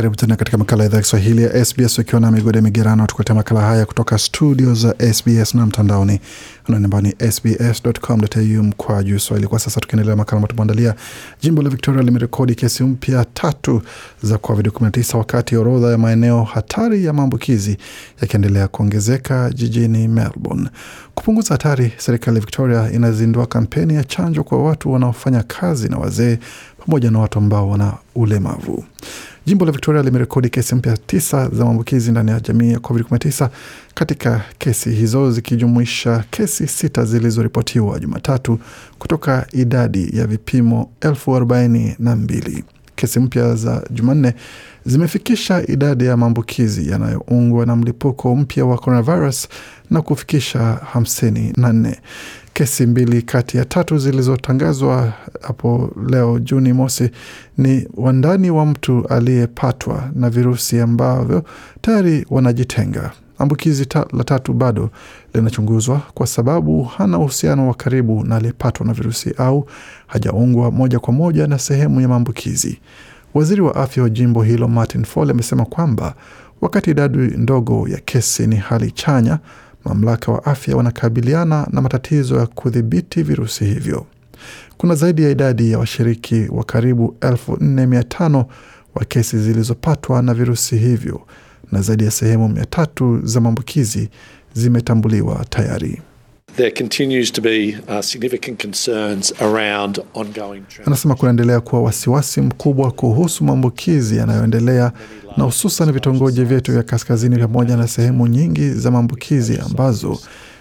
Karibu tena katika makala ya idhaa ya Kiswahili ya SBS ukiwa na migode migerano, tukuletea makala haya kutoka studio za SBS na mtandaoni ambao ni sbs.com.au mkwaju swahili. Kwa sasa tukiendelea makala tumeandalia, jimbo la Victoria limerekodi kesi mpya tatu za COVID-19 wakati orodha ya maeneo hatari ya maambukizi yakiendelea kuongezeka jijini Melbourne. Kupunguza hatari, serikali ya Victoria inazindua kampeni ya chanjo kwa watu wanaofanya kazi na wazee pamoja na watu ambao wana ulemavu. Jimbo la Victoria limerekodi kesi mpya tisa za maambukizi ndani ya jamii ya COVID-19, katika kesi hizo zikijumuisha kesi sita zilizoripotiwa Jumatatu kutoka idadi ya vipimo elfu arobaini na mbili. Kesi mpya za Jumanne zimefikisha idadi ya maambukizi yanayoungwa na mlipuko mpya wa coronavirus na kufikisha hamsini na nne. Kesi mbili kati ya tatu zilizotangazwa hapo leo Juni mosi ni wandani wa mtu aliyepatwa na virusi ambavyo tayari wanajitenga. Ambukizi ta, la tatu bado linachunguzwa kwa sababu hana uhusiano wa karibu na aliyepatwa na virusi au hajaungwa moja kwa moja na sehemu ya maambukizi. Waziri wa afya wa jimbo hilo Martin Fole amesema kwamba wakati idadi ndogo ya kesi ni hali chanya, mamlaka wa afya wanakabiliana na matatizo ya kudhibiti virusi hivyo. Kuna zaidi ya idadi ya washiriki wa karibu elfu nne mia tano wa kesi zilizopatwa na virusi hivyo na zaidi ya sehemu mia tatu za maambukizi zimetambuliwa tayari. There continues to be uh, significant concerns around ongoing Anasema kunaendelea kuwa wasiwasi mkubwa kuhusu maambukizi yanayoendelea na hususan vitongoji vyetu vya kaskazini pamoja na sehemu nyingi za maambukizi ambazo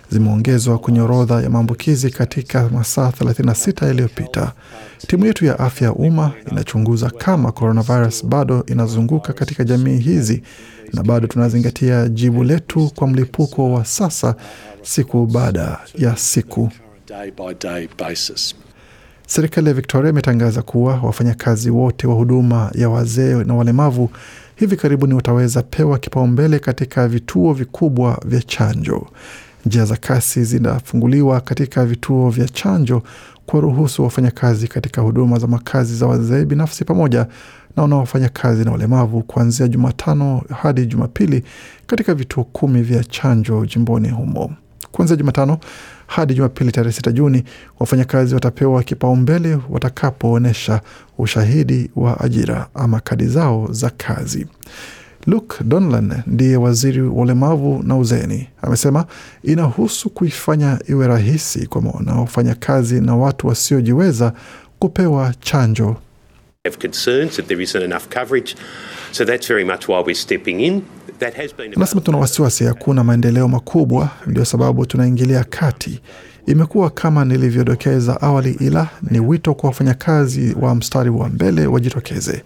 zimeongezwa kwenye orodha ya maambukizi katika masaa 36 yaliyopita. Timu yetu ya afya ya umma inachunguza kama coronavirus bado inazunguka katika jamii hizi na bado tunazingatia jibu letu kwa mlipuko wa sasa siku baada ya siku. Serikali ya Victoria imetangaza kuwa wafanyakazi wote wa huduma ya wazee na walemavu hivi karibuni wataweza pewa kipaumbele katika vituo vikubwa vya chanjo. Njia za kasi zinafunguliwa katika vituo vya chanjo kuwaruhusu wafanyakazi katika huduma za makazi za wazee binafsi pamoja na wanaofanya kazi na walemavu kuanzia Jumatano hadi Jumapili katika vituo kumi vya chanjo jimboni humo. Kuanzia Jumatano hadi Jumapili tarehe sita Juni, wafanyakazi watapewa kipaumbele watakapoonyesha ushahidi wa ajira ama kadi zao za kazi. Luke Donlan ndiye waziri wa ulemavu na uzeni, amesema inahusu kuifanya iwe rahisi kwa wanaofanya kazi na watu wasiojiweza kupewa chanjo. have concerns that there isn't enough coverage. So that's very much why we're stepping in. That has been Anasema tuna wasiwasi, hakuna maendeleo makubwa, ndio sababu tunaingilia kati. Imekuwa kama nilivyodokeza awali, ila ni wito kwa wafanyakazi wa mstari wa mbele wajitokeze.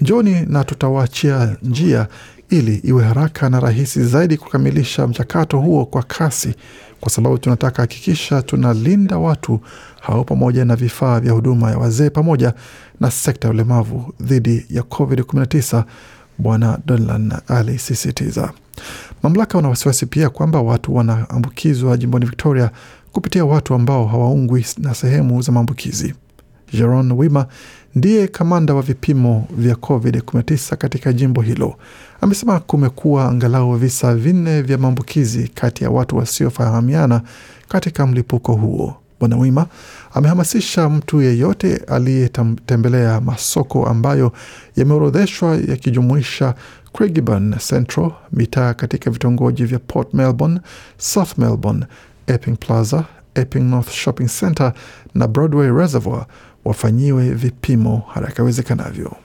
Njoni na tutawaachia njia ili iwe haraka na rahisi zaidi kukamilisha mchakato huo kwa kasi, kwa sababu tunataka hakikisha tunalinda watu hao pamoja na vifaa vya huduma ya wazee pamoja na sekta ya ulemavu dhidi ya COVID-19, Bwana Donlan alisisitiza. Mamlaka wana wasiwasi pia kwamba watu wanaambukizwa jimboni Victoria kupitia watu ambao hawaungwi na sehemu za maambukizi. Jeron Wima ndiye kamanda wa vipimo vya COVID-19 katika jimbo hilo. Amesema kumekuwa angalau visa vinne vya maambukizi kati ya watu wasiofahamiana katika mlipuko huo. Bwana Wima amehamasisha mtu yeyote aliyetembelea masoko ambayo yameorodheshwa yakijumuisha Craigieburn Central, mitaa katika vitongoji vya Port Melbourne, South Melbourne, Epping Plaza, Epping North Shopping Centre na Broadway Reservoir wafanyiwe vipimo haraka iwezekanavyo.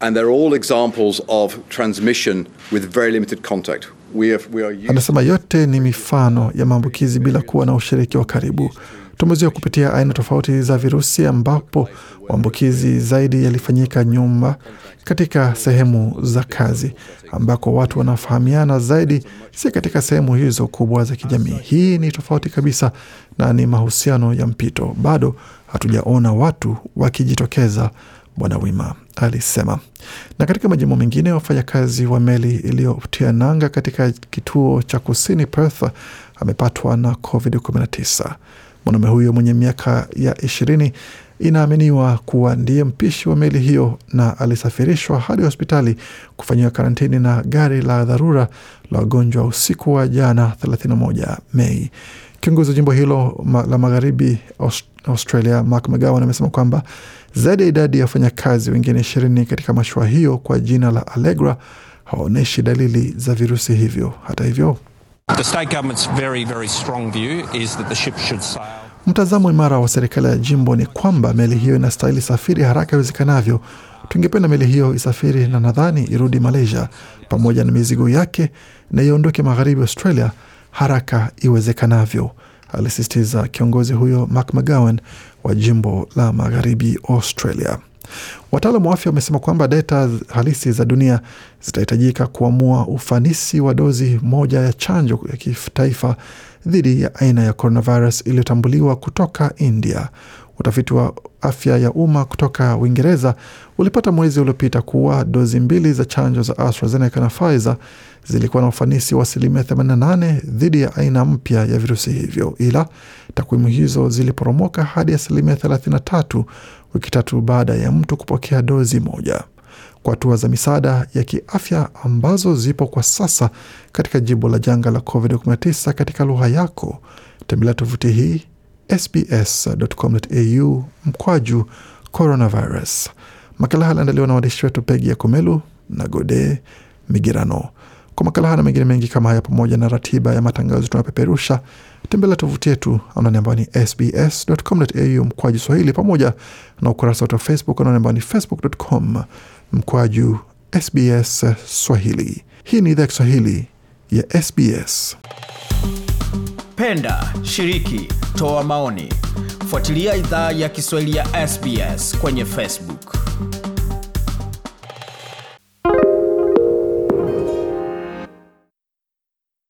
and they're all examples of transmission with very limited contact. We have, we are Anasema yote ni mifano ya maambukizi bila kuwa na ushiriki wa karibu. Tumezoea kupitia aina tofauti za virusi ambapo maambukizi zaidi yalifanyika nyumba katika sehemu za kazi ambako watu wanafahamiana zaidi, si katika sehemu hizo kubwa za kijamii. Hii ni tofauti kabisa na ni mahusiano ya mpito. Bado hatujaona watu wakijitokeza, Bwana Wima alisema. Na katika majimbo mengine, wafanyakazi wa meli iliyotia nanga katika kituo cha kusini Perth amepatwa na COVID-19. Mwanaume huyo mwenye miaka ya ishirini inaaminiwa kuwa ndiye mpishi wa meli hiyo na alisafirishwa hadi hospitali kufanyiwa karantini na gari la dharura la wagonjwa usiku wa jana 31 Mei. Kiongozi wa jimbo hilo ma, la magharibi Australia, Mark McGowan amesema kwamba zaidi ya idadi ya wafanyakazi wengine ishirini katika mashua hiyo kwa jina la Allegra hawaonyeshi dalili za virusi hivyo. Hata hivyo The state government's very, very strong view is that the ship should sail. Mtazamo imara wa serikali ya jimbo ni kwamba meli hiyo inastahili safiri haraka iwezekanavyo. Tungependa meli hiyo isafiri na nadhani irudi Malaysia pamoja na mizigo yake na iondoke magharibi Australia haraka iwezekanavyo, alisisitiza kiongozi huyo Mark McGowan wa jimbo la magharibi Australia. Wataalam wa afya wamesema kwamba data halisi za dunia zitahitajika kuamua ufanisi wa dozi moja ya chanjo ya kitaifa dhidi ya aina ya coronavirus iliyotambuliwa kutoka India. Utafiti wa afya ya umma kutoka Uingereza ulipata mwezi uliopita kuwa dozi mbili za chanjo za AstraZeneca na Pfizer zilikuwa na ufanisi wa asilimia 88 dhidi ya aina mpya ya virusi hivyo, ila takwimu hizo ziliporomoka hadi asilimia 33 wiki tatu baada ya mtu kupokea dozi moja. Kwa hatua za misaada ya kiafya ambazo zipo kwa sasa katika jibu la janga la COVID-19 katika lugha yako, tembelea tovuti hii sbs.com.au mkwaju coronavirus. Makala haya aliandaliwa na waandishi wetu Pegi ya Komelu na Gode Migirano. Kwa makala haya na mengine mengi kama haya, pamoja na ratiba ya matangazo tunayopeperusha, tembelea tovuti yetu anaoni ambayo ni sbs.com.au mkwaju Swahili, pamoja na ukurasa wetu wa Facebook anaoni ambayo ni facebook.com mkwaju SBS Swahili. Hii ni idhaa ya Kiswahili ya SBS. Penda, shiriki, toa maoni. Fuatilia idhaa ya Kiswahili ya SBS kwenye Facebook.